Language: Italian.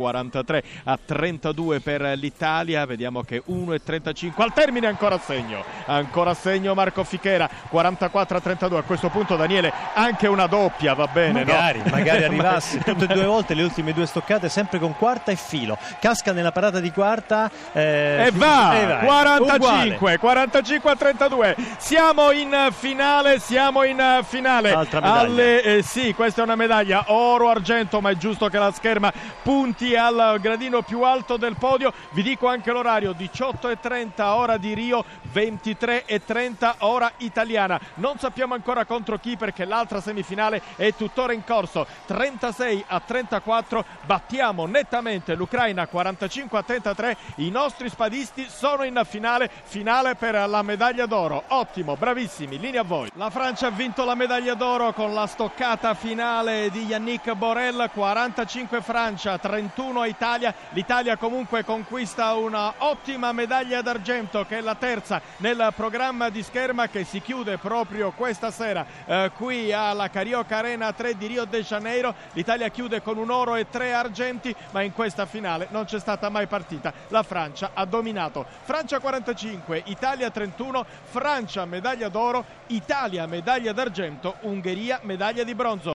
43 a 32 per l'Italia, vediamo che 1 e 35 al termine ancora a segno, ancora a segno Marco Fichera, 44 a 32, a questo punto Daniele anche una doppia va bene, magari, no? magari arrivasse. Tutte e due volte le ultime due stoccate sempre con quarta e filo, casca nella parata di quarta eh, e va, 45, 45 a 32, siamo in finale, siamo in finale, Alle, eh, sì questa è una medaglia oro argento ma è giusto che la scherma punti al gradino più alto del podio. Vi dico anche l'orario 18.30 ora di Rio, 23.30 ora italiana. Non sappiamo ancora contro chi perché l'altra semifinale è tuttora in corso. 36 a 34 battiamo nettamente l'Ucraina 45 a 33. I nostri spadisti sono in finale, finale per la medaglia d'oro. Ottimo, bravissimi, linea a voi. La Francia ha vinto la medaglia d'oro con la stoccata finale di Yannick Borel 45 Francia, 31 21 Italia. L'Italia comunque conquista una ottima medaglia d'argento che è la terza nel programma di scherma che si chiude proprio questa sera eh, qui alla Carioca Arena 3 di Rio de Janeiro. L'Italia chiude con un oro e tre argenti, ma in questa finale non c'è stata mai partita. La Francia ha dominato. Francia 45, Italia 31, Francia medaglia d'oro, Italia medaglia d'argento, Ungheria medaglia di bronzo.